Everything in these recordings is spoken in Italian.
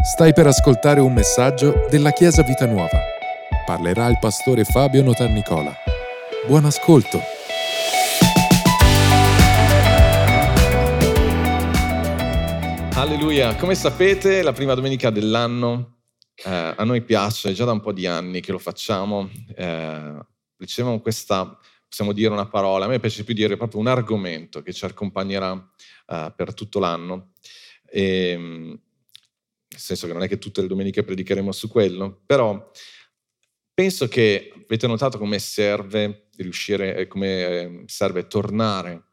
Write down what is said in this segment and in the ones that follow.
Stai per ascoltare un messaggio della Chiesa Vita Nuova. Parlerà il pastore Fabio Notarnicola. Buon ascolto. Alleluia, come sapete la prima domenica dell'anno eh, a noi piace, è già da un po' di anni che lo facciamo, eh, riceviamo questa, possiamo dire una parola, a me piace più dire proprio un argomento che ci accompagnerà eh, per tutto l'anno. E, ehm, nel senso che non è che tutte le domeniche predicheremo su quello, però penso che avete notato come serve riuscire, eh, come ehm, serve tornare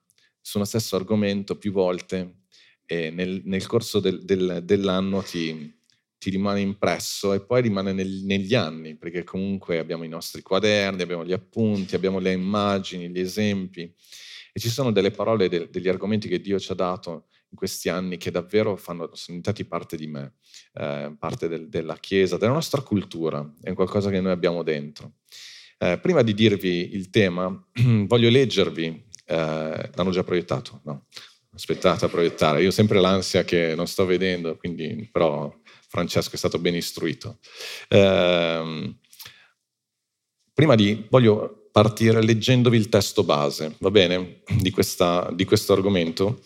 su uno stesso argomento più volte e nel, nel corso del, del, dell'anno ti, ti, rimane impresso e poi rimane nel, negli anni, perché comunque abbiamo i nostri quaderni, abbiamo gli appunti, abbiamo le immagini, gli esempi e ci sono delle parole, de, degli argomenti che Dio ci ha dato in questi anni che davvero fanno, sono diventati parte di me, eh, parte del, della Chiesa, della nostra cultura, è qualcosa che noi abbiamo dentro. Eh, prima di dirvi il tema, voglio leggervi, eh, l'hanno già proiettato, no? aspettate a proiettare. Io ho sempre l'ansia che non sto vedendo, quindi però Francesco è stato ben istruito. Eh, prima di, voglio partire leggendovi il testo base, va bene, di, questa, di questo argomento.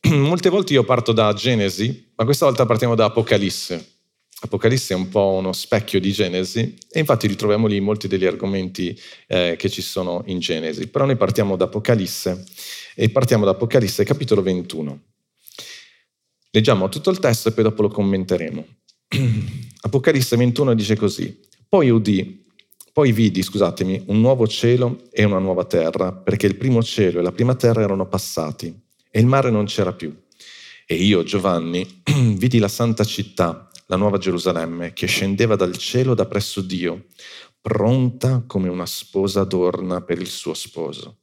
Molte volte io parto da Genesi, ma questa volta partiamo da Apocalisse. Apocalisse è un po' uno specchio di Genesi e infatti ritroviamo lì molti degli argomenti eh, che ci sono in Genesi. Però noi partiamo da Apocalisse e partiamo da Apocalisse capitolo 21. Leggiamo tutto il testo e poi dopo lo commenteremo. Apocalisse 21 dice così, poi udì, poi vidi, scusatemi, un nuovo cielo e una nuova terra, perché il primo cielo e la prima terra erano passati e il mare non c'era più. E io, Giovanni, vidi la santa città la nuova Gerusalemme, che scendeva dal cielo da presso Dio, pronta come una sposa adorna per il suo sposo.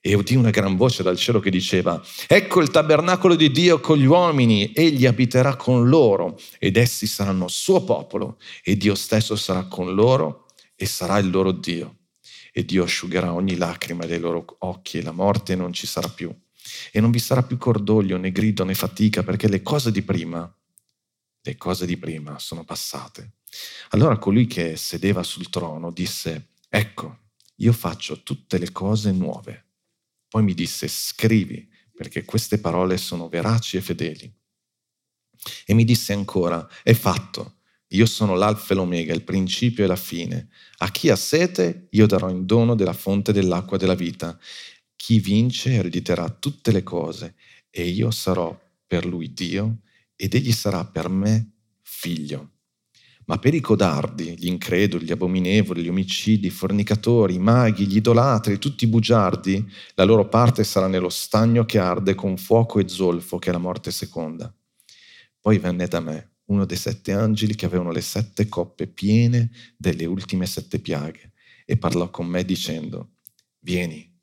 E udì una gran voce dal cielo che diceva, ecco il tabernacolo di Dio con gli uomini, egli abiterà con loro ed essi saranno suo popolo e Dio stesso sarà con loro e sarà il loro Dio. E Dio asciugherà ogni lacrima dai loro occhi e la morte non ci sarà più. E non vi sarà più cordoglio né grido né fatica perché le cose di prima le cose di prima sono passate. Allora colui che sedeva sul trono disse, ecco, io faccio tutte le cose nuove. Poi mi disse, scrivi, perché queste parole sono veraci e fedeli. E mi disse ancora, è fatto, io sono l'alfa e l'omega, il principio e la fine. A chi ha sete io darò in dono della fonte dell'acqua della vita. Chi vince erediterà tutte le cose e io sarò per lui Dio ed egli sarà per me figlio. Ma per i codardi, gli increduli, gli abominevoli, gli omicidi, i fornicatori, i maghi, gli idolatri, tutti i bugiardi, la loro parte sarà nello stagno che arde con fuoco e zolfo, che è la morte seconda. Poi venne da me uno dei sette angeli che avevano le sette coppe piene delle ultime sette piaghe e parlò con me dicendo, vieni,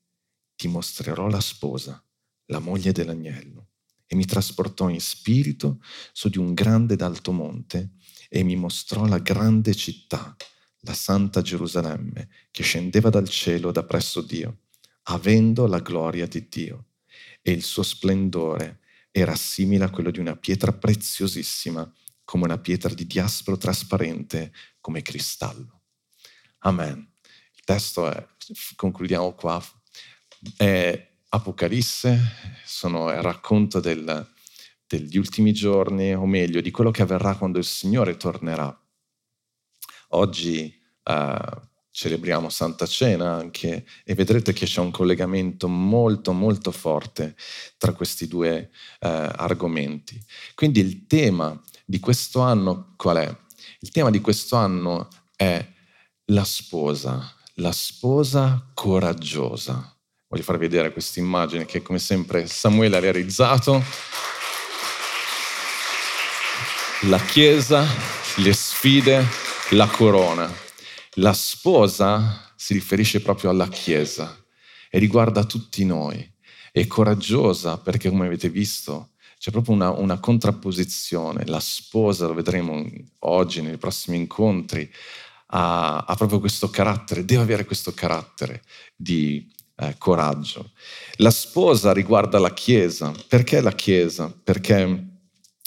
ti mostrerò la sposa, la moglie dell'agnello e mi trasportò in spirito su di un grande ed alto monte e mi mostrò la grande città, la santa Gerusalemme, che scendeva dal cielo da presso Dio, avendo la gloria di Dio. E il suo splendore era simile a quello di una pietra preziosissima, come una pietra di diaspro trasparente, come cristallo. Amen. Il testo è, concludiamo qua, è Apocalisse, sono il racconto del, degli ultimi giorni, o meglio, di quello che avverrà quando il Signore tornerà. Oggi uh, celebriamo Santa Cena anche e vedrete che c'è un collegamento molto molto forte tra questi due uh, argomenti. Quindi il tema di questo anno qual è? Il tema di questo anno è la sposa, la sposa coraggiosa. Voglio farvi vedere questa immagine che come sempre Samuele ha realizzato. La chiesa, le sfide, la corona. La sposa si riferisce proprio alla chiesa e riguarda tutti noi. È coraggiosa perché come avete visto c'è proprio una, una contrapposizione. La sposa, lo vedremo oggi nei prossimi incontri, ha, ha proprio questo carattere, deve avere questo carattere di eh, coraggio. La sposa riguarda la Chiesa. Perché la Chiesa? Perché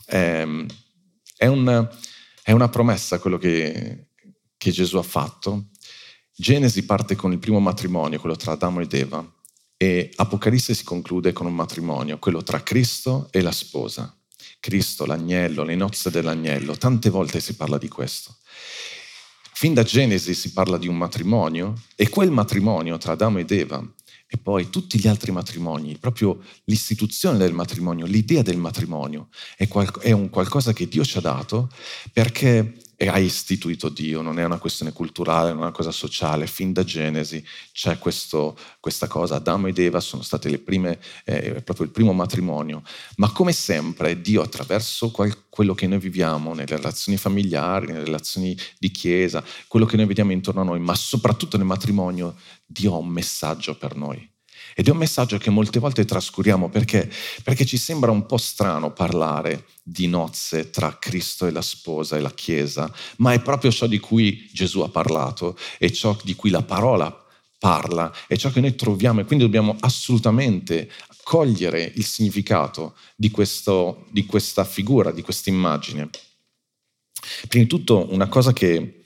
ehm, È, un, è una promessa quello che, che Gesù ha fatto. Genesi parte con il primo matrimonio, quello tra Adamo ed Eva, e Apocalisse si conclude con un matrimonio, quello tra Cristo e la sposa. Cristo, l'agnello, le nozze dell'agnello, tante volte si parla di questo. Fin da Genesi si parla di un matrimonio e quel matrimonio tra Adamo ed Eva e poi tutti gli altri matrimoni, proprio l'istituzione del matrimonio, l'idea del matrimonio è, qual- è un qualcosa che Dio ci ha dato perché ha istituito Dio, non è una questione culturale, non è una cosa sociale, fin da Genesi c'è questo, questa cosa, Adamo ed Eva sono state le prime, eh, proprio il primo matrimonio, ma come sempre Dio attraverso qual- quello che noi viviamo nelle relazioni familiari, nelle relazioni di chiesa, quello che noi vediamo intorno a noi, ma soprattutto nel matrimonio, Dio ha un messaggio per noi. Ed è un messaggio che molte volte trascuriamo perché, perché ci sembra un po' strano parlare di nozze tra Cristo e la sposa e la Chiesa, ma è proprio ciò di cui Gesù ha parlato e ciò di cui la parola parla, è ciò che noi troviamo e quindi dobbiamo assolutamente cogliere il significato di, questo, di questa figura, di questa immagine. Prima di tutto una cosa che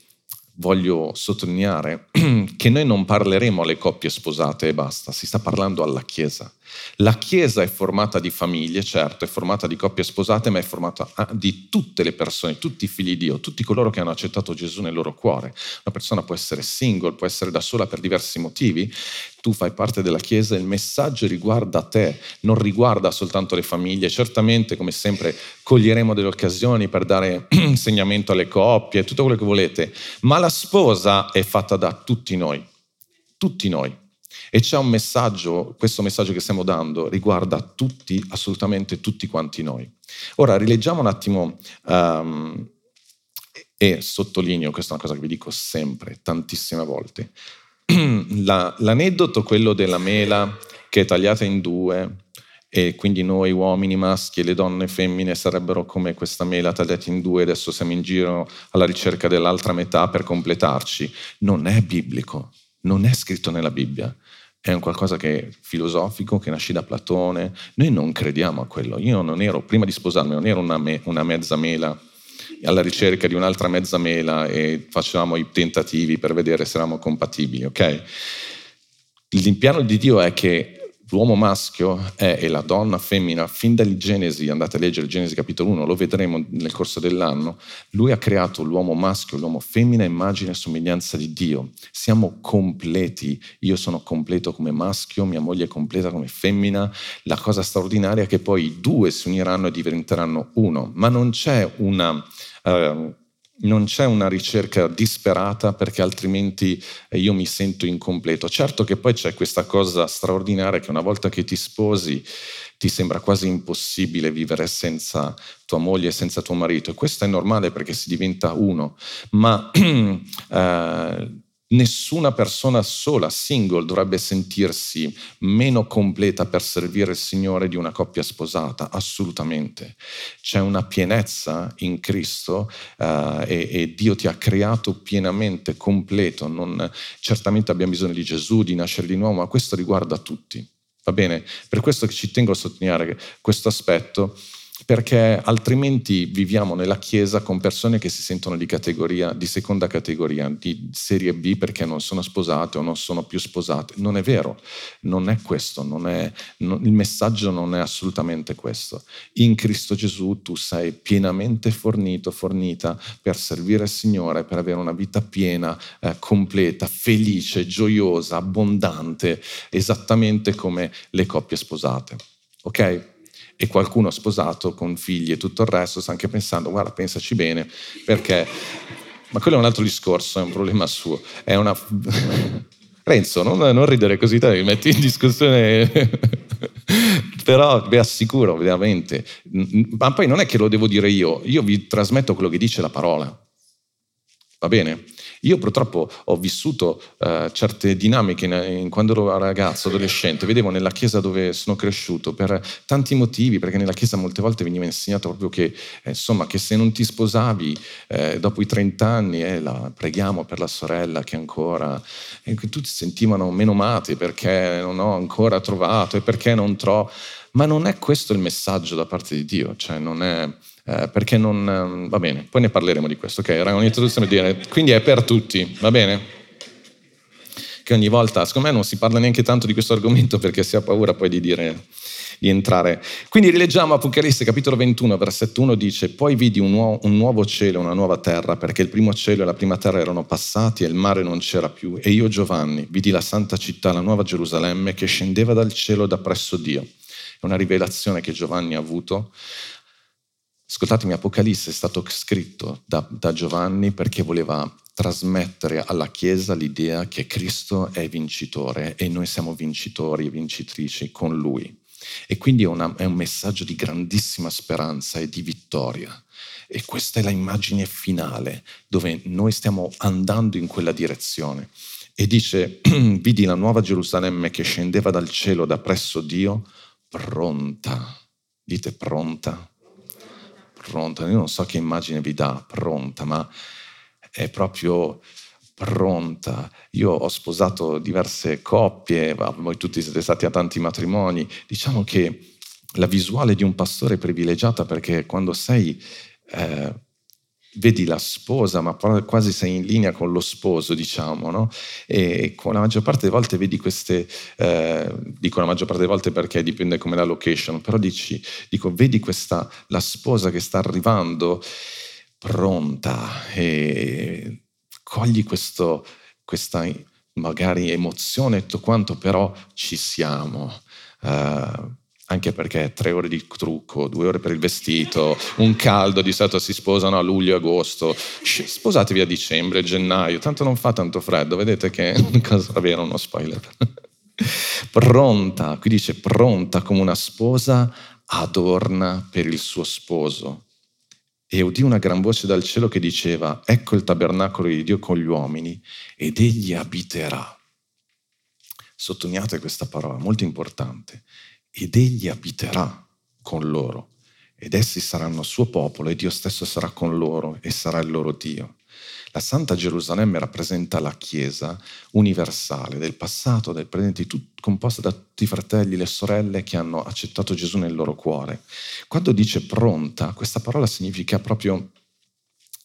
voglio sottolineare che noi non parleremo alle coppie sposate e basta, si sta parlando alla Chiesa. La Chiesa è formata di famiglie, certo, è formata di coppie sposate, ma è formata ah, di tutte le persone, tutti i figli di Dio, tutti coloro che hanno accettato Gesù nel loro cuore. Una persona può essere single, può essere da sola per diversi motivi. Tu fai parte della Chiesa, il messaggio riguarda te, non riguarda soltanto le famiglie. Certamente, come sempre, coglieremo delle occasioni per dare insegnamento alle coppie, tutto quello che volete, ma la sposa è fatta da tutti noi, tutti noi. E c'è un messaggio, questo messaggio che stiamo dando riguarda tutti, assolutamente tutti quanti noi. Ora rileggiamo un attimo um, e sottolineo, questa è una cosa che vi dico sempre, tantissime volte, La, l'aneddoto, quello della mela che è tagliata in due e quindi noi uomini maschi e le donne femmine sarebbero come questa mela tagliata in due, adesso siamo in giro alla ricerca dell'altra metà per completarci, non è biblico, non è scritto nella Bibbia è un qualcosa che è filosofico, che nasce da Platone. Noi non crediamo a quello. Io non ero, prima di sposarmi, non ero una, me, una mezza mela alla ricerca di un'altra mezza mela e facevamo i tentativi per vedere se eravamo compatibili, ok? Il di Dio è che l'uomo maschio è, e la donna femmina, fin dal Genesi, andate a leggere Genesi capitolo 1, lo vedremo nel corso dell'anno, lui ha creato l'uomo maschio, l'uomo femmina, immagine e somiglianza di Dio. Siamo completi, io sono completo come maschio, mia moglie è completa come femmina, la cosa straordinaria è che poi i due si uniranno e diventeranno uno, ma non c'è una... Uh, non c'è una ricerca disperata perché altrimenti io mi sento incompleto. Certo che poi c'è questa cosa straordinaria che una volta che ti sposi ti sembra quasi impossibile vivere senza tua moglie senza tuo marito e questo è normale perché si diventa uno, ma eh, Nessuna persona sola, single, dovrebbe sentirsi meno completa per servire il Signore di una coppia sposata, assolutamente. C'è una pienezza in Cristo uh, e, e, Dio ti ha creato pienamente, completo. Non, certamente abbiamo bisogno di Gesù, di nascere di nuovo, ma questo riguarda tutti. Va bene? Per questo ci tengo a sottolineare questo aspetto perché altrimenti viviamo nella Chiesa con persone che si sentono di categoria, di seconda categoria, di serie B perché non sono sposate o non sono più sposate. Non è vero, non è questo, non è, non, il messaggio non è assolutamente questo. In Cristo Gesù tu sei pienamente fornito, fornita per servire il Signore, per avere una vita piena, eh, completa, felice, gioiosa, abbondante, esattamente come le coppie sposate. Ok? E qualcuno sposato con figli e tutto il resto sta anche pensando, guarda, pensaci bene, perché... Ma quello è un altro discorso, è un problema suo. È una... Renzo, non, non ridere così, te mi metti in discussione... Però vi assicuro, veramente, ma poi non è che lo devo dire io, io vi trasmetto quello che dice la parola. Va bene? Io purtroppo ho vissuto uh, certe dinamiche in, in, quando ero ragazzo, adolescente, vedevo nella chiesa dove sono cresciuto per tanti motivi, perché nella chiesa molte volte veniva insegnato proprio che, eh, insomma, che se non ti sposavi eh, dopo i 30 anni, eh, la, preghiamo per la sorella che ancora, tutti sentivano menomati perché non ho ancora trovato e perché non trovo. Ma non è questo il messaggio da parte di Dio, cioè non è eh, perché non... Ehm, va bene, poi ne parleremo di questo, ok? Era un'introduzione dire, quindi è per tutti, va bene? Che ogni volta, secondo me non si parla neanche tanto di questo argomento perché si ha paura poi di dire di entrare. Quindi rileggiamo Apocalisse capitolo 21, versetto 1 dice, poi vidi un, nuovo, un nuovo cielo e una nuova terra, perché il primo cielo e la prima terra erano passati e il mare non c'era più. E io, Giovanni, vidi la santa città, la nuova Gerusalemme, che scendeva dal cielo da presso Dio. È una rivelazione che Giovanni ha avuto Ascoltatemi, Apocalisse è stato scritto da, da, Giovanni perché voleva trasmettere alla Chiesa l'idea che Cristo è vincitore e noi siamo vincitori e vincitrici con Lui. E quindi è, una, è un messaggio di grandissima speranza e di vittoria. E questa è la immagine finale dove noi stiamo andando in quella direzione. E dice, vidi la nuova Gerusalemme che scendeva dal cielo da presso Dio, pronta. Dite pronta pronta, io non so che immagine vi dà pronta, ma è proprio pronta. Io ho sposato diverse coppie, voi tutti siete stati a tanti matrimoni, diciamo che la visuale di un pastore è privilegiata perché quando sei eh, vedi la sposa, ma quasi sei in linea con lo sposo, diciamo, no? E con la maggior parte delle volte vedi queste, eh, dico la maggior parte delle volte perché dipende come la location, però dici, dico, vedi questa, la sposa che sta arrivando pronta e cogli questo, questa magari emozione e tutto quanto, però ci siamo. Uh, anche perché tre ore di trucco, due ore per il vestito, un caldo, di solito si sposano a luglio e agosto, sposatevi a dicembre, gennaio, tanto non fa tanto freddo, vedete che cosa avere uno spoiler. pronta, qui dice pronta come una sposa adorna per il suo sposo. E udì una gran voce dal cielo che diceva, ecco il tabernacolo di Dio con gli uomini ed egli abiterà. Sottolineate questa parola, molto importante ed egli abiterà con loro ed essi saranno suo popolo e Dio stesso sarà con loro e sarà il loro Dio. La Santa Gerusalemme rappresenta la Chiesa universale del passato, del presente, composta da tutti i fratelli le sorelle che hanno accettato Gesù nel loro cuore. Quando dice pronta, questa parola significa proprio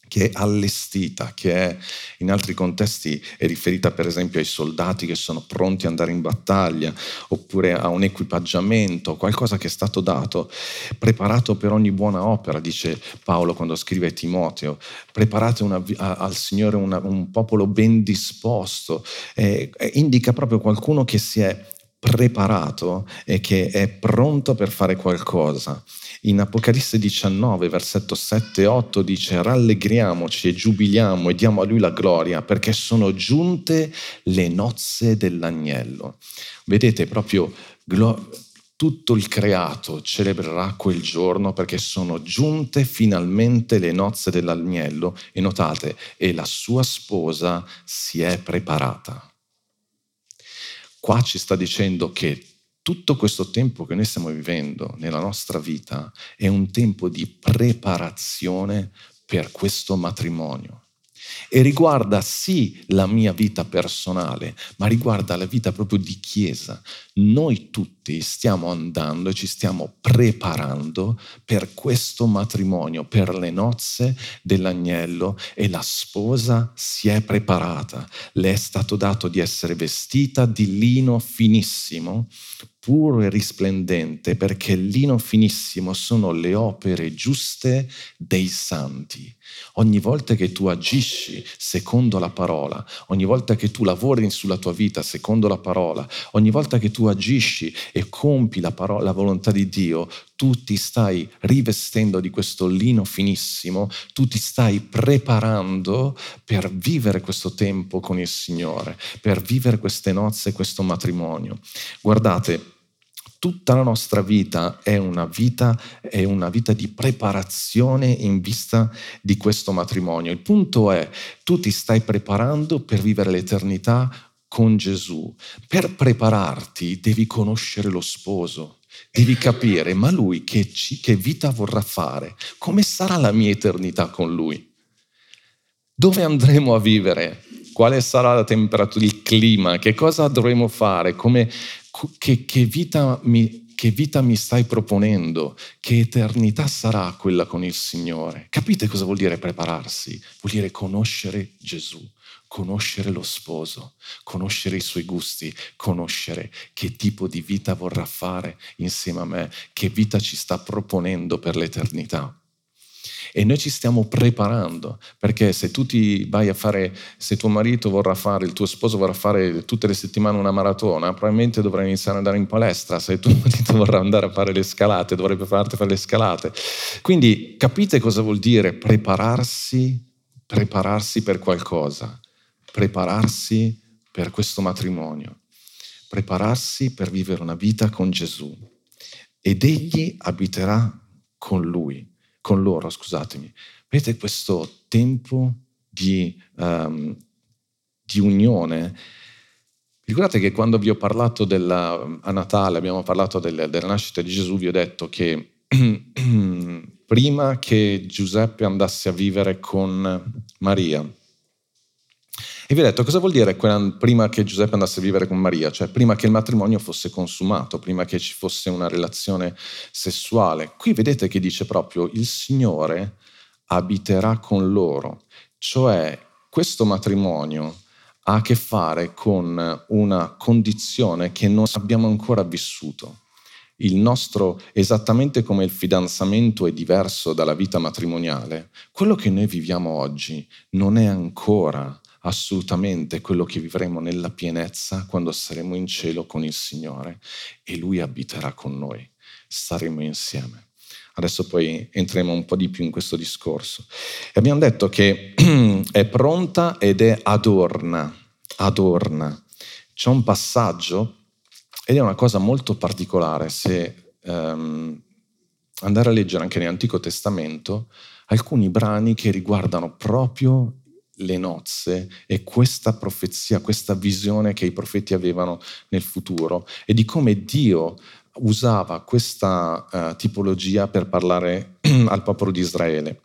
che è allestita, che è in altri contesti è riferita per esempio ai soldati che sono pronti ad andare in battaglia, oppure a un equipaggiamento, qualcosa che è stato dato, preparato per ogni buona opera, dice Paolo quando scrive Timoteo, preparate una, al Signore una, un popolo ben disposto, eh, indica proprio qualcuno che si è preparato e che è pronto per fare qualcosa. In Apocalisse 19, versetto 7 e 8 dice rallegriamoci e giubiliamo e diamo a lui la gloria perché sono giunte le nozze dell'agnello. Vedete proprio tutto il creato celebrerà quel giorno perché sono giunte finalmente le nozze dell'agnello e notate, e la sua sposa si è preparata. Qua ci sta dicendo che tutto questo tempo che noi stiamo vivendo nella nostra vita è un tempo di preparazione per questo matrimonio e riguarda sì la mia vita personale, ma riguarda la vita proprio di Chiesa. Noi tutti stiamo andando e ci stiamo preparando per questo matrimonio, per le nozze dell'agnello e la sposa si è preparata. Le è stato dato di essere vestita di lino finissimo puro e risplendente, perché lino finissimo sono le opere giuste dei santi. Ogni volta che tu agisci secondo la parola, ogni volta che tu lavori sulla tua vita secondo la parola, ogni volta che tu agisci e compi la, parola, la volontà di Dio, tu ti stai rivestendo di questo lino finissimo, tu ti stai preparando per vivere questo tempo con il Signore, per vivere queste nozze, questo matrimonio. Guardate, tutta la nostra vita è una vita, è una vita di preparazione in vista di questo matrimonio. Il punto è, tu ti stai preparando per vivere l'eternità con Gesù. Per prepararti devi conoscere lo sposo, devi capire, ma lui che, ci, che vita vorrà fare? Come sarà la mia eternità con lui? Dove andremo a vivere? Quale sarà la temperatura, il clima? Che cosa dovremo fare? Come, che, che vita mi che vita mi stai proponendo, che eternità sarà quella con il Signore. Capite cosa vuol dire prepararsi? Vuol dire conoscere Gesù, conoscere lo sposo, conoscere i suoi gusti, conoscere che tipo di vita vorrà fare insieme a me, che vita ci sta proponendo per l'eternità. E noi ci stiamo preparando, perché se tu ti vai a fare, se tuo marito vorrà fare, il tuo sposo vorrà fare tutte le settimane una maratona, probabilmente dovrai iniziare ad andare in palestra, se tuo marito vorrà andare a fare le scalate, dovrebbe farti fare le scalate. Quindi capite cosa vuol dire prepararsi, prepararsi per qualcosa, prepararsi per questo matrimonio, prepararsi per vivere una vita con Gesù. Ed egli abiterà con lui con loro, scusatemi. Vedete questo tempo di, um, di unione. Ricordate che quando vi ho parlato della, a Natale, abbiamo parlato del, della nascita di Gesù, vi ho detto che prima che Giuseppe andasse a vivere con Maria, e vi ho detto cosa vuol dire prima che Giuseppe andasse a vivere con Maria, cioè prima che il matrimonio fosse consumato, prima che ci fosse una relazione sessuale. Qui vedete che dice proprio il Signore abiterà con loro, cioè questo matrimonio ha a che fare con una condizione che non abbiamo ancora vissuto. Il nostro, esattamente come il fidanzamento è diverso dalla vita matrimoniale, quello che noi viviamo oggi non è ancora assolutamente quello che vivremo nella pienezza quando saremo in cielo con il Signore e Lui abiterà con noi, staremo insieme. Adesso poi entriamo un po' di più in questo discorso. E abbiamo detto che è pronta ed è adorna, adorna. C'è un passaggio ed è una cosa molto particolare se um, andare a leggere anche nell'Antico Testamento alcuni brani che riguardano proprio le nozze e questa profezia, questa visione che i profeti avevano nel futuro e di come Dio usava questa uh, tipologia per parlare al popolo di Israele.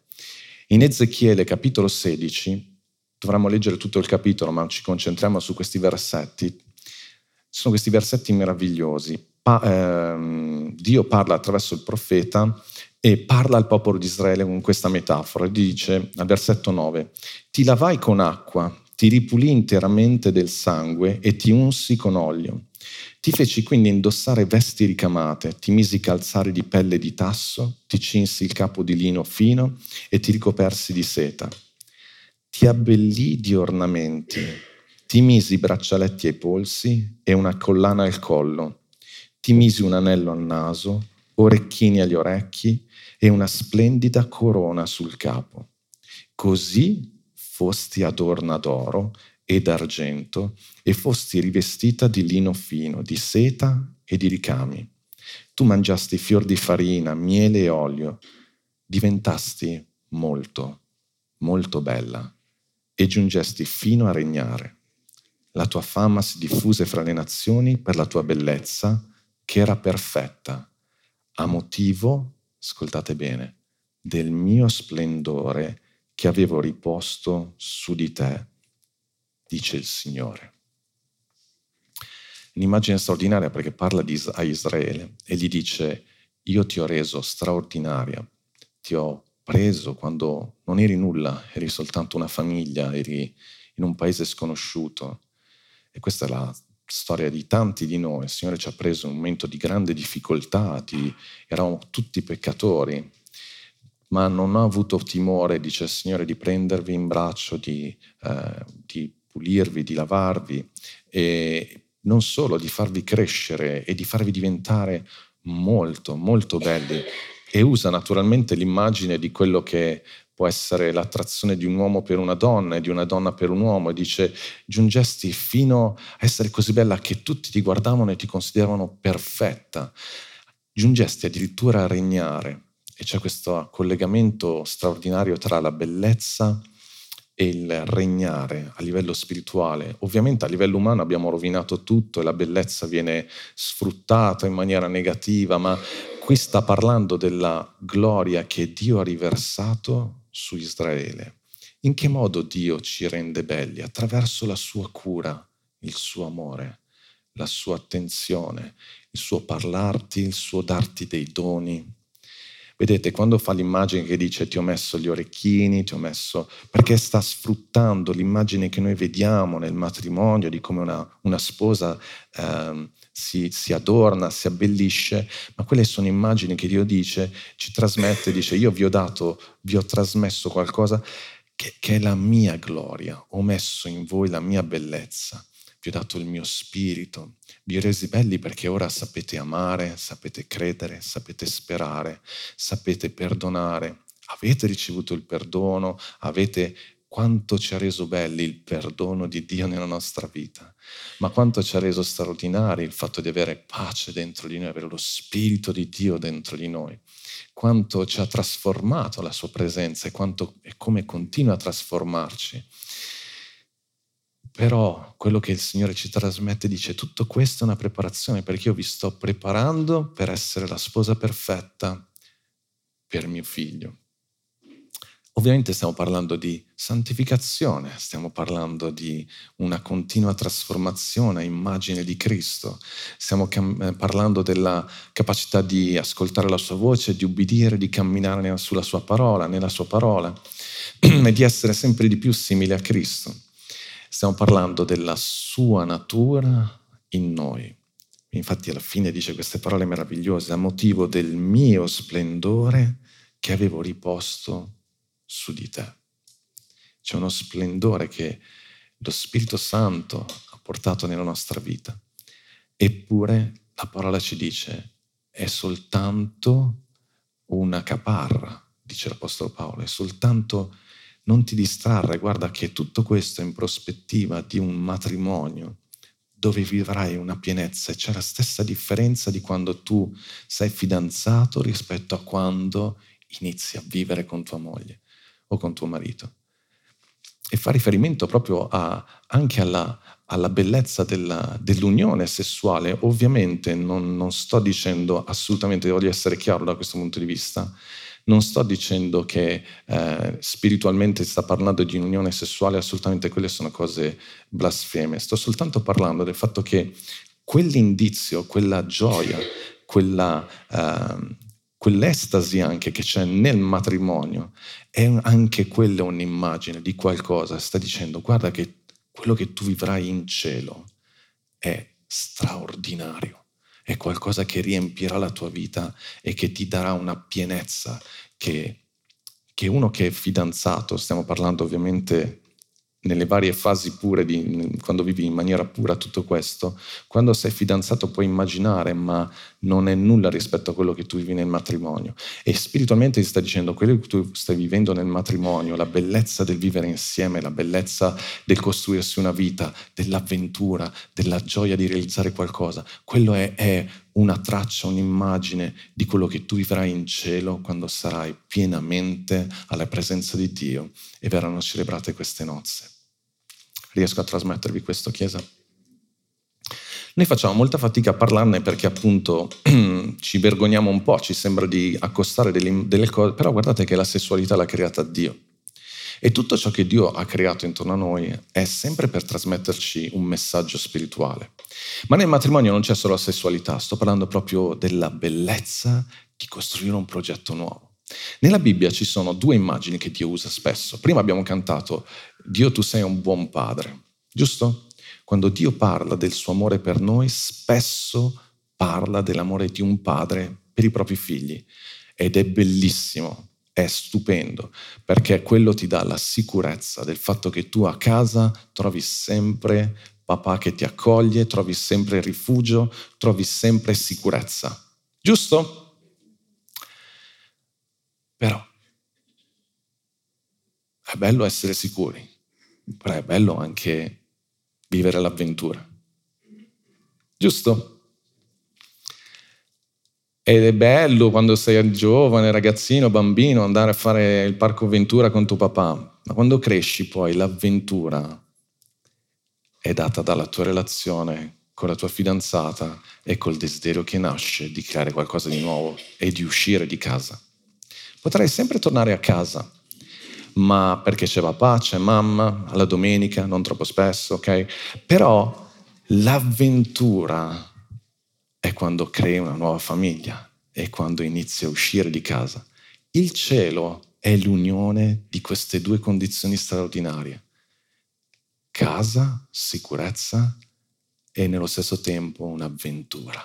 In Ezechiele capitolo 16, dovremmo leggere tutto il capitolo, ma ci concentriamo su questi versetti. Sono questi versetti meravigliosi. Pa- ehm, Dio parla attraverso il profeta e parla al popolo di Israele con questa metafora. Dice al versetto 9, ti lavai con acqua, ti ripulì interamente del sangue e ti unsi con olio. Ti feci quindi indossare vesti ricamate, ti misi calzare di pelle di tasso, ti cinsi il capo di lino fino e ti ricopersi di seta. Ti abbellì di ornamenti, ti misi braccialetti ai polsi e una collana al collo, ti misi un anello al naso, orecchini agli orecchi e una splendida corona sul capo. Così fosti adorna d'oro e d'argento e fosti rivestita di lino fino, di seta e di ricami. Tu mangiasti fior di farina, miele e olio, diventasti molto, molto bella e giungesti fino a regnare. La tua fama si diffuse fra le nazioni per la tua bellezza, che era perfetta, a motivo ascoltate bene, del mio splendore che avevo riposto su di te, dice il Signore. Un'immagine straordinaria perché parla di, a Israele e gli dice, io ti ho reso straordinaria, ti ho preso quando non eri nulla, eri soltanto una famiglia, eri in un paese sconosciuto. E questa è la storia di tanti di noi. Il Signore ci ha preso un momento di grande difficoltà, di, eravamo tutti peccatori, ma non ho avuto timore, dice il Signore, di prendervi in braccio, di, eh, di pulirvi, di lavarvi e non solo di farvi crescere e di farvi diventare molto, molto belli. E usa naturalmente l'immagine di quello che può essere l'attrazione di un uomo per una donna e di una donna per un uomo. E dice giungesti fino a essere così bella che tutti ti guardavano e ti consideravano perfetta, giungesti addirittura a regnare. E c'è questo collegamento straordinario tra la bellezza e il regnare a livello spirituale. Ovviamente a livello umano abbiamo rovinato tutto e la bellezza viene sfruttata in maniera negativa, ma qui sta parlando della gloria che Dio ha riversato su Israele. In che modo Dio ci rende belli? Attraverso la sua cura, il suo amore, la sua attenzione, il suo parlarti, il suo darti dei doni. Vedete, quando fa l'immagine che dice ti ho messo gli orecchini, ti ho messo... perché sta sfruttando l'immagine che noi vediamo nel matrimonio di come una, una sposa eh, si, si, adorna, si abbellisce, ma quelle sono immagini che Dio dice, ci trasmette, dice io vi ho dato, vi ho trasmesso qualcosa che, che è la mia gloria, ho messo in voi la mia bellezza. Vi ho dato il mio spirito, vi ho resi belli perché ora sapete amare, sapete credere, sapete sperare, sapete perdonare, avete ricevuto il perdono, avete quanto ci ha reso belli il perdono di Dio nella nostra vita, ma quanto ci ha reso straordinari il fatto di avere pace dentro di noi, avere lo Spirito di Dio dentro di noi, quanto ci ha trasformato la sua presenza e, quanto, e come continua a trasformarci. Però quello che il Signore ci trasmette dice tutto questo è una preparazione perché io vi sto preparando per essere la sposa perfetta per mio figlio. Ovviamente stiamo parlando di santificazione, stiamo parlando di una continua trasformazione a immagine di Cristo, stiamo cam- eh, parlando della capacità di ascoltare la sua voce, di ubbidire, di camminare sulla sua parola, nella sua parola e di essere sempre di più simile a Cristo. Stiamo parlando della sua natura in noi. Infatti alla fine dice queste parole meravigliose, a motivo del mio splendore che avevo riposto su di te. C'è uno splendore che lo Spirito Santo ha portato nella nostra vita. Eppure la parola ci dice è soltanto una caparra, dice l'Apostolo Paolo, è soltanto non ti distrarre, guarda che tutto questo è in prospettiva di un matrimonio dove vivrai una pienezza e c'è la stessa differenza di quando tu sei fidanzato rispetto a quando inizi a vivere con tua moglie o con tuo marito. E fa riferimento proprio a, anche alla, alla bellezza della, dell'unione sessuale. Ovviamente non, non sto dicendo assolutamente, voglio essere chiaro da questo punto di vista, non sto dicendo che eh, spiritualmente sta parlando di un'unione sessuale, assolutamente quelle sono cose blasfeme. Sto soltanto parlando del fatto che quell'indizio, quella gioia, quella, eh, quell'estasi anche che c'è nel matrimonio, è anche quella un'immagine di qualcosa. Sta dicendo, guarda che quello che tu vivrai in cielo è straordinario è qualcosa che riempirà la tua vita e che ti darà una pienezza che, che uno che è fidanzato, stiamo parlando ovviamente nelle varie fasi pure di quando vivi in maniera pura tutto questo, quando sei fidanzato puoi immaginare, ma non è nulla rispetto a quello che tu vivi nel matrimonio. E spiritualmente ti sta dicendo quello che tu stai vivendo nel matrimonio, la bellezza del vivere insieme, la bellezza del costruirsi una vita, dell'avventura, della gioia di realizzare qualcosa, quello è, è una traccia, un'immagine di quello che tu vivrai in cielo quando sarai pienamente alla presenza di Dio e verranno celebrate queste nozze. Riesco a trasmettervi questo, Chiesa? Noi facciamo molta fatica a parlarne perché appunto ci vergogniamo un po', ci sembra di accostare delle, delle cose, però guardate che la sessualità l'ha creata Dio. E tutto ciò che Dio ha creato intorno a noi è sempre per trasmetterci un messaggio spirituale. Ma nel matrimonio non c'è solo la sessualità, sto parlando proprio della bellezza di costruire un progetto nuovo. Nella Bibbia ci sono due immagini che Dio usa spesso. Prima abbiamo cantato Dio tu sei un buon padre, giusto? Quando Dio parla del suo amore per noi, spesso parla dell'amore di un padre per i propri figli ed è bellissimo è stupendo perché quello ti dà la sicurezza del fatto che tu a casa trovi sempre papà che ti accoglie, trovi sempre rifugio, trovi sempre sicurezza. Giusto? Però è bello essere sicuri, però è bello anche vivere l'avventura. Giusto? Ed è bello quando sei giovane, ragazzino, bambino, andare a fare il parco avventura con tuo papà, ma quando cresci poi l'avventura è data dalla tua relazione con la tua fidanzata e col desiderio che nasce di creare qualcosa di nuovo e di uscire di casa. Potrai sempre tornare a casa, ma perché c'è papà, c'è mamma, alla domenica, non troppo spesso, ok? Però l'avventura è quando crei una nuova famiglia, è quando inizi a uscire di casa. Il cielo è l'unione di queste due condizioni straordinarie. Casa, sicurezza e nello stesso tempo un'avventura.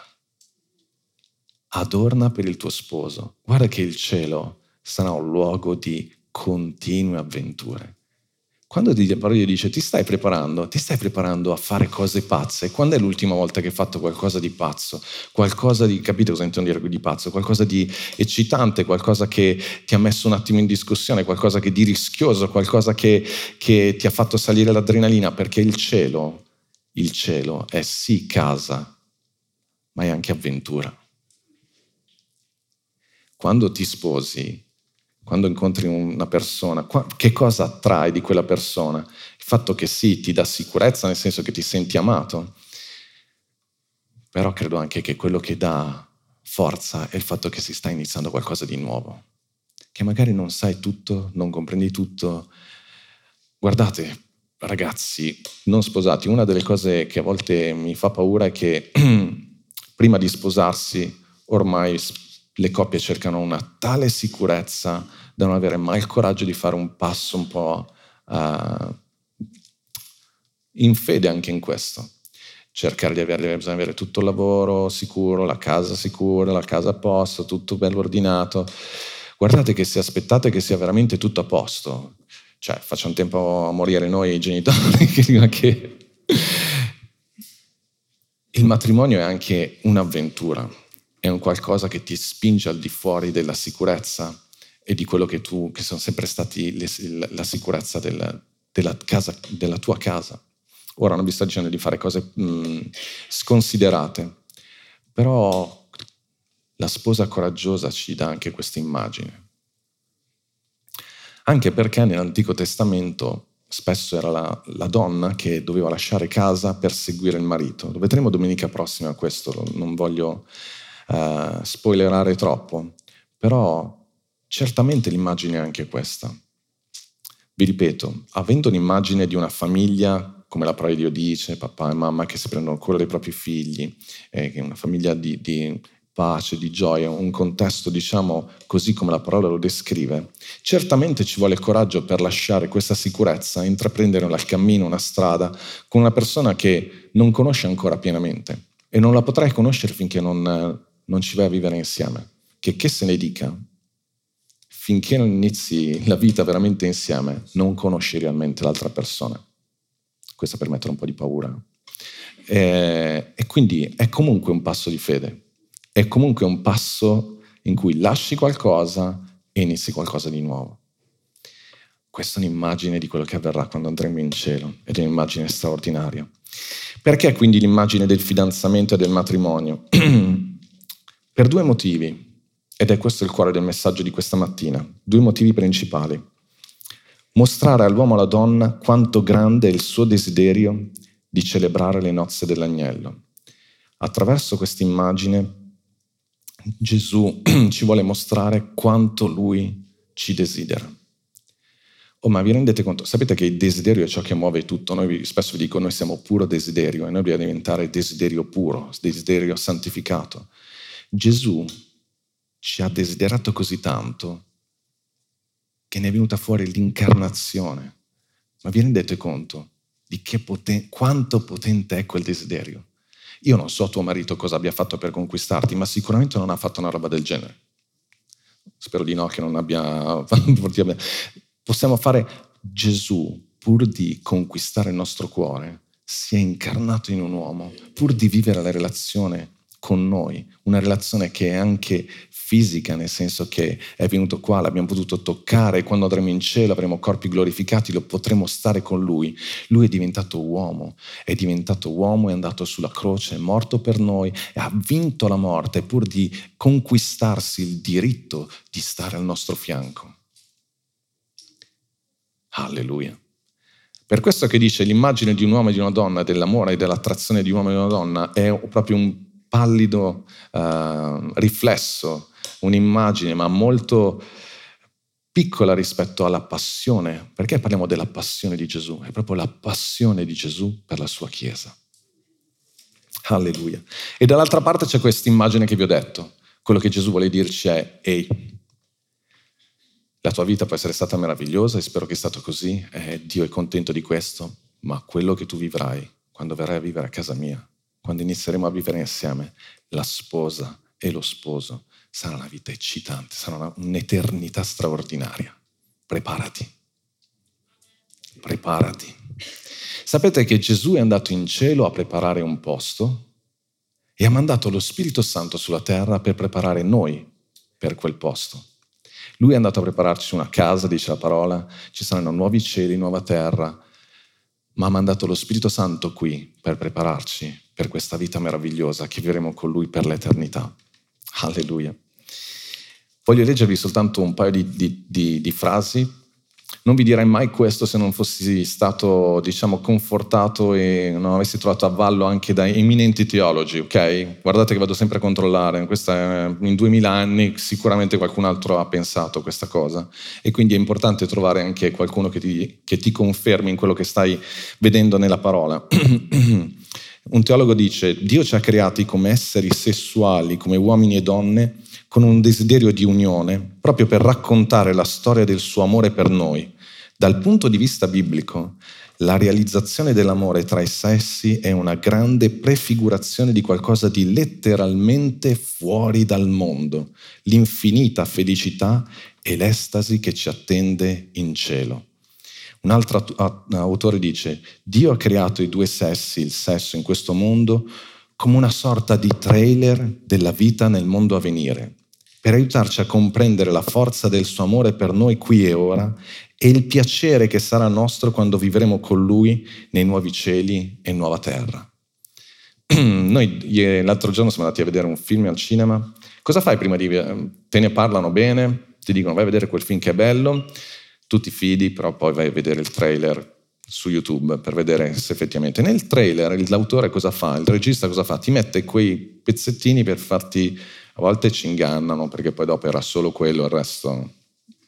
Adorna per il tuo sposo. Guarda che il cielo sarà un luogo di continue avventure. Quando Mario dice ti stai preparando, ti stai preparando a fare cose pazze, quando è l'ultima volta che hai fatto qualcosa di pazzo? Qualcosa di, capite cosa intendo dire di pazzo? Qualcosa di eccitante, qualcosa che ti ha messo un attimo in discussione, qualcosa che di rischioso, qualcosa che, che ti ha fatto salire l'adrenalina, perché il cielo, il cielo è sì casa, ma è anche avventura. Quando ti sposi, quando incontri una persona, che cosa attrai di quella persona? Il fatto che sì, ti dà sicurezza nel senso che ti senti amato, però credo anche che quello che dà forza è il fatto che si sta iniziando qualcosa di nuovo, che magari non sai tutto, non comprendi tutto. Guardate, ragazzi non sposati, una delle cose che a volte mi fa paura è che prima di sposarsi ormai le coppie cercano una tale sicurezza da non avere mai il coraggio di fare un passo un po' uh, in fede anche in questo. Cercare di avere, bisogna avere tutto il lavoro sicuro, la casa sicura, la casa a posto, tutto bello ordinato. Guardate che se aspettate che sia veramente tutto a posto, cioè facciamo tempo a morire noi genitori, che il matrimonio è anche un'avventura è un qualcosa che ti spinge al di fuori della sicurezza e di quello che tu, che sono sempre stati le, la sicurezza del, della, casa, della tua casa. Ora non vi sto dicendo di fare cose mm, sconsiderate, però la sposa coraggiosa ci dà anche questa immagine. Anche perché nell'Antico Testamento spesso era la, la, donna che doveva lasciare casa per seguire il marito. Lo vedremo domenica prossima questo, non voglio uh, spoilerare troppo, però certamente l'immagine è anche questa. Vi ripeto, avendo un'immagine di una famiglia, come la parola di Dio dice, papà e mamma che si prendono cura dei propri figli, eh, una famiglia di, di pace, di gioia, un contesto, diciamo, così come la parola lo descrive, certamente ci vuole coraggio per lasciare questa sicurezza, intraprendere il cammino, una strada, con una persona che non conosce ancora pienamente e non la potrai conoscere finché non, non ci vai a vivere insieme. Che che se ne dica, finché non inizi la vita veramente insieme, non conosci realmente l'altra persona. Questo per mettere un po' di paura. E, e quindi è comunque un passo di fede, è comunque un passo in cui lasci qualcosa e inizi qualcosa di nuovo. Questa è un'immagine di quello che avverrà quando andremo in cielo ed è un'immagine straordinaria. Perché quindi l'immagine del fidanzamento e del matrimonio? Per due motivi, ed è questo il cuore del messaggio di questa mattina, due motivi principali. Mostrare all'uomo e alla donna quanto grande è il suo desiderio di celebrare le nozze dell'agnello. Attraverso questa immagine Gesù ci vuole mostrare quanto lui ci desidera. Oh, ma vi rendete conto? Sapete che il desiderio è ciò che muove tutto. Noi spesso vi dico, noi siamo puro desiderio e noi dobbiamo diventare desiderio puro, desiderio santificato. Gesù ci ha desiderato così tanto che ne è venuta fuori l'incarnazione. Ma vi rendete conto di poten- quanto potente è quel desiderio? Io non so tuo marito cosa abbia fatto per conquistarti, ma sicuramente non ha fatto una roba del genere. Spero di no, che non abbia... Possiamo fare Gesù, pur di conquistare il nostro cuore, si è incarnato in un uomo, pur di vivere la relazione con noi, una relazione che è anche fisica, nel senso che è venuto qua, l'abbiamo potuto toccare, quando andremo in cielo avremo corpi glorificati, lo potremo stare con lui. Lui è diventato uomo, è diventato uomo, è andato sulla croce, è morto per noi, ha vinto la morte pur di conquistarsi il diritto di stare al nostro fianco. Alleluia. Per questo che dice l'immagine di un uomo e di una donna, dell'amore e dell'attrazione di un uomo e di una donna, è proprio un pallido uh, riflesso, un'immagine, ma molto piccola rispetto alla passione. Perché parliamo della passione di Gesù? È proprio la passione di Gesù per la sua Chiesa. Alleluia. E dall'altra parte c'è questa immagine che vi ho detto. Quello che Gesù vuole dirci è, ehi, la tua vita può essere stata meravigliosa e spero che sia stato così, eh, Dio è contento di questo, ma quello che tu vivrai quando verrai a vivere a casa mia, quando inizieremo a vivere insieme, la sposa e lo sposo, sarà una vita eccitante, sarà una, un'eternità straordinaria. Preparati, preparati. Sapete che Gesù è andato in cielo a preparare un posto e ha mandato lo Spirito Santo sulla terra per preparare noi per quel posto. Lui è andato a prepararci una casa, dice la parola, ci saranno nuovi cieli, nuova terra, ma ha mandato lo Spirito Santo qui per prepararci per questa vita meravigliosa che vivremo con Lui per l'eternità. Alleluia. Voglio leggervi soltanto un paio di, di, di, di frasi non vi direi mai questo se non fossi stato, diciamo, confortato e non avessi trovato avvallo anche da eminenti teologi, ok? Guardate che vado sempre a controllare, questa, in duemila anni sicuramente qualcun altro ha pensato questa cosa e quindi è importante trovare anche qualcuno che ti, che ti confermi in quello che stai vedendo nella parola. Un teologo dice, Dio ci ha creati come esseri sessuali, come uomini e donne, con un desiderio di unione, proprio per raccontare la storia del suo amore per noi dal punto di vista biblico, la realizzazione dell'amore tra i sessi è una grande prefigurazione di qualcosa di letteralmente fuori dal mondo, l'infinita felicità e l'estasi che ci attende in cielo. Un altro autore dice, Dio ha creato i due sessi, il sesso in questo mondo, come una sorta di trailer della vita nel mondo a venire, per aiutarci a comprendere la forza del suo amore per noi qui e ora e il piacere che sarà nostro quando vivremo con Lui nei nuovi cieli e nuova terra. Noi l'altro giorno siamo andati a vedere un film al cinema. Cosa fai prima di... te ne parlano bene, ti dicono vai a vedere quel film che è bello, tu ti fidi, però poi vai a vedere il trailer su YouTube per vedere se effettivamente nel trailer l'autore cosa fa, il regista cosa fa, ti mette quei pezzettini per farti, a volte ci ingannano perché poi dopo era solo quello, il resto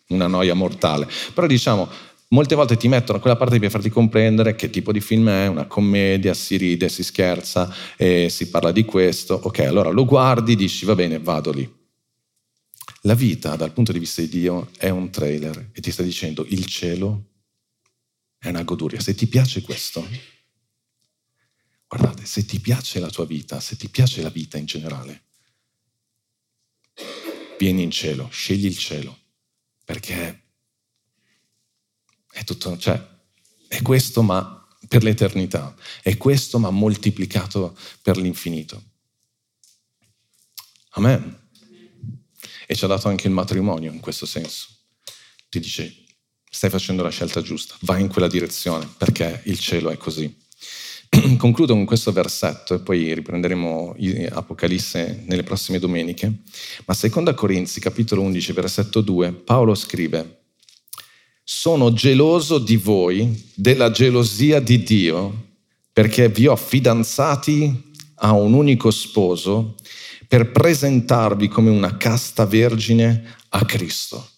una noia mortale. Però diciamo, molte volte ti mettono quella parte per farti comprendere che tipo di film è, una commedia, si ride, si scherza, si parla di questo. Ok, allora lo guardi, dici va bene, vado lì. La vita dal punto di vista di Dio è un trailer e ti sta dicendo il cielo è una goduria. Se ti piace questo, guardate, se ti piace la tua vita, se ti piace la vita in generale, vieni in cielo, scegli il cielo perché è tutto, cioè, è questo ma per l'eternità, è questo ma moltiplicato per l'infinito. Amen. E ci ha dato anche il matrimonio in questo senso. Ti dice, stai facendo la scelta giusta, vai in quella direzione perché il cielo è così. Concludo con questo versetto e poi riprenderemo Apocalisse nelle prossime domeniche. Ma seconda Corinzi, capitolo 11, versetto 2, Paolo scrive, sono geloso di voi, della gelosia di Dio, perché vi ho fidanzati a un unico sposo per presentarvi come una casta vergine a Cristo.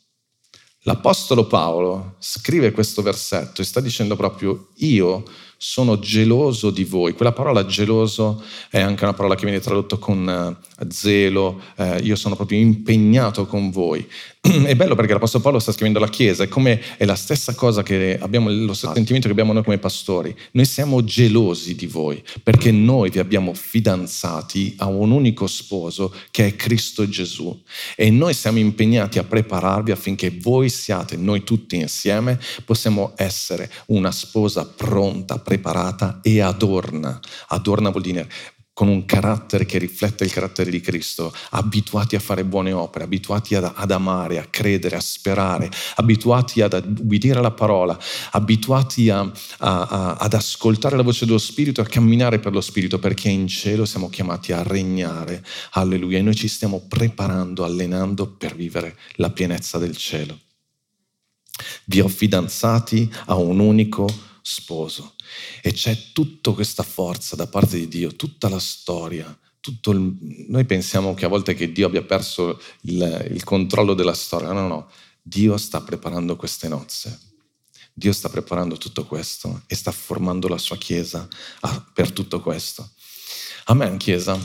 L'Apostolo Paolo scrive questo versetto e sta dicendo proprio io sono geloso di voi. Quella parola geloso è anche una parola che viene tradotta con uh, zelo, uh, io sono proprio impegnato con voi. è bello perché l'Apostolo Paolo sta scrivendo alla Chiesa, è come è la stessa cosa che abbiamo, lo stesso sentimento che abbiamo noi come pastori. Noi siamo gelosi di voi perché noi vi abbiamo fidanzati a un unico sposo che è Cristo Gesù e noi siamo impegnati a prepararvi affinché voi siate, noi tutti insieme, possiamo essere una sposa pronta, preparata e adorna. Adorna vuol dire con un carattere che riflette il carattere di Cristo, abituati a fare buone opere, abituati ad, ad amare, a credere, a sperare, abituati ad ubbidire la parola, abituati a, a, a, ad ascoltare la voce dello Spirito e a camminare per lo Spirito, perché in cielo siamo chiamati a regnare. Alleluia. E noi ci stiamo preparando, allenando per vivere la pienezza del cielo. Vi ho fidanzati a un unico sposo. E c'è tutta questa forza da parte di Dio, tutta la storia. Il... Noi pensiamo che a volte che Dio abbia perso il, il controllo della storia. No, no. Dio sta preparando queste nozze. Dio sta preparando tutto questo e sta formando la sua Chiesa per tutto questo. Amen, Chiesa.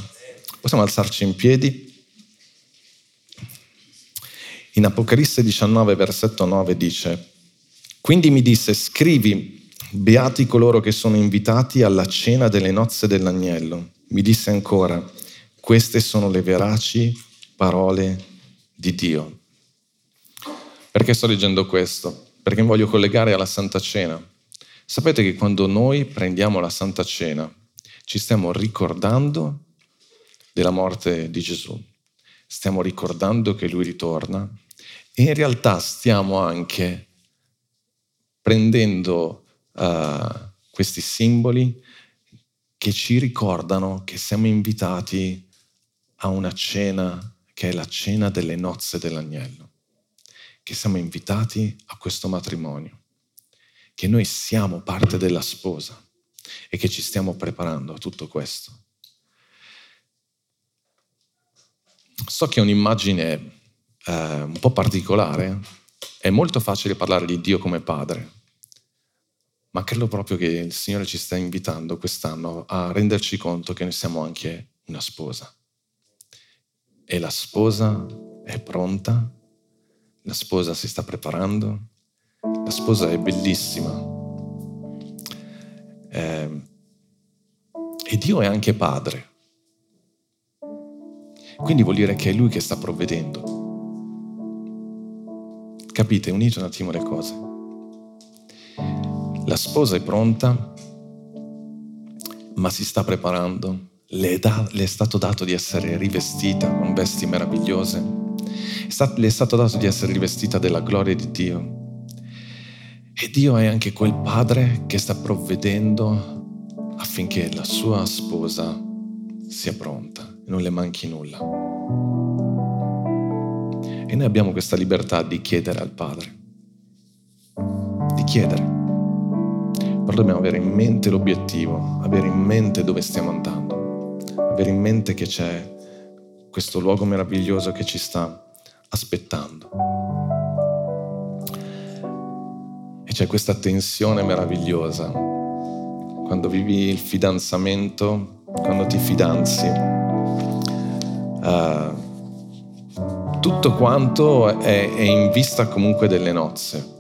Possiamo alzarci in piedi? In Apocalisse 19, versetto 9 dice, quindi mi disse, scrivi, beati coloro che sono invitati alla cena delle nozze dell'agnello. Mi disse ancora, queste sono le veraci parole di Dio. Perché sto leggendo questo? Perché mi voglio collegare alla Santa Cena. Sapete che quando noi prendiamo la Santa Cena ci stiamo ricordando della morte di Gesù, stiamo ricordando che Lui ritorna e in realtà stiamo anche prendendo uh, questi simboli che ci ricordano che siamo invitati a una cena che è la cena delle nozze dell'agnello, che siamo invitati a questo matrimonio, che noi siamo parte della sposa e che ci stiamo preparando a tutto questo. So che è un'immagine eh, un po' particolare, è molto facile parlare di Dio come padre, ma credo proprio che il Signore ci sta invitando quest'anno a renderci conto che noi siamo anche una sposa. E la sposa è pronta, la sposa si sta preparando, la sposa è bellissima. Eh, e Dio è anche padre. Quindi vuol dire che è Lui che sta provvedendo. Capite? Unite un attimo le cose. La sposa è pronta, ma si sta preparando. Le è, da, le è stato dato di essere rivestita con vesti meravigliose. le è stato dato di essere rivestita della gloria di Dio. E Dio è anche quel padre che sta provvedendo affinché la sua sposa sia pronta e non le manchi nulla. E noi abbiamo questa libertà di chiedere al Padre, di chiedere. Però dobbiamo avere in mente l'obiettivo, avere in mente dove stiamo andando, avere in mente che c'è questo luogo meraviglioso che ci sta aspettando. E c'è questa tensione meravigliosa quando vivi il fidanzamento, quando ti fidanzi. Uh, tutto quanto è, è in vista comunque delle nozze.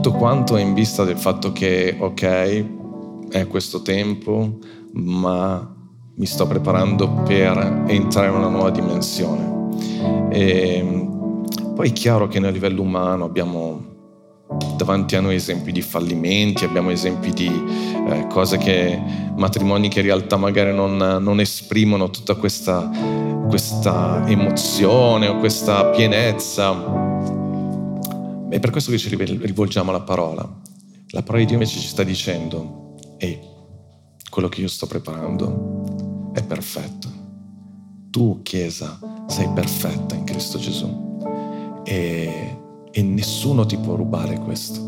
Tutto quanto è in vista del fatto che, ok, è questo tempo, ma mi sto preparando per entrare in una nuova dimensione. E poi è chiaro che a livello umano abbiamo davanti a noi esempi di fallimenti, abbiamo esempi di eh, cose che, matrimoni che in realtà magari non, non esprimono tutta questa questa emozione o questa pienezza. È per questo che ci rivolgiamo alla parola. La parola di Dio invece ci sta dicendo, ehi, quello che io sto preparando è perfetto. Tu, Chiesa, sei perfetta in Cristo Gesù e, e nessuno ti può rubare questo.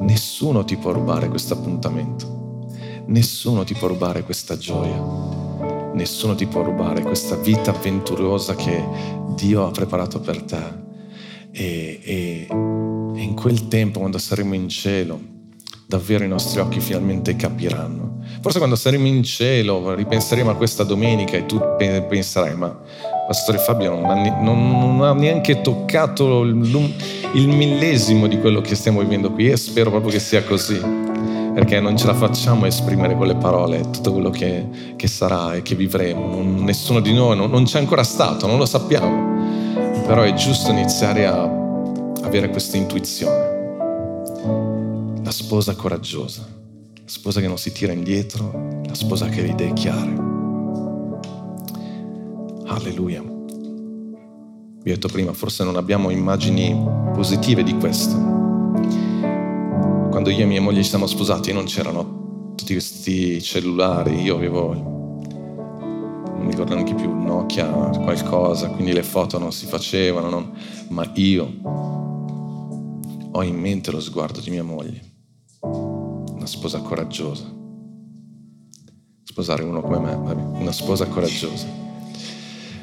Nessuno ti può rubare questo appuntamento. Nessuno ti può rubare questa gioia nessuno ti può rubare questa vita avventurosa che Dio ha preparato per te. E, e, e in quel tempo, quando saremo in cielo, davvero i nostri occhi finalmente capiranno. Forse quando saremo in cielo ripenseremo a questa domenica e tu penserai, ma Pastore Fabio non ha, non, non ha neanche toccato il, il millesimo di quello che stiamo vivendo qui e spero proprio che sia così perché non ce la facciamo a esprimere con le parole tutto quello che, che sarà e che vivremo. Non, nessuno di noi non, non c'è ancora stato, non lo sappiamo, però è giusto iniziare a avere questa intuizione. La sposa coraggiosa, la sposa che non si tira indietro, la sposa che ha le idee chiare. Alleluia. Vi ho detto prima, forse non abbiamo immagini positive di questo quando io e mia moglie ci siamo sposati non c'erano tutti questi cellulari, io avevo, non mi ricordo neanche più, Nokia, qualcosa, quindi le foto non si facevano, non, ma io ho in mente lo sguardo di mia moglie, una sposa coraggiosa. Sposare uno come me, una sposa coraggiosa,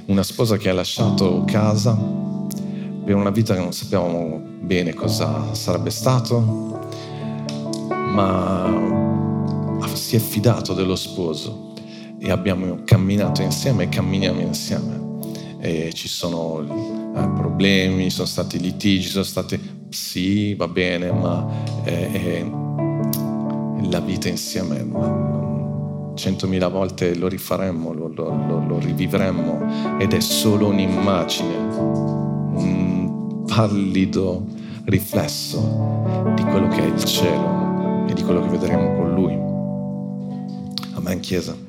una sposa che ha lasciato casa per una vita che non sappiamo bene cosa sarebbe stato, ma si è fidato dello sposo e abbiamo camminato insieme e camminiamo insieme. E ci sono eh, problemi, sono stati litigi, sono state sì, va bene, ma eh, eh, la vita insieme centomila volte lo rifaremmo, lo, lo, lo, lo rivivremmo ed è solo un'immagine, un pallido riflesso di quello che è il cielo e di quello che vedremo con lui. Amen, Chiesa.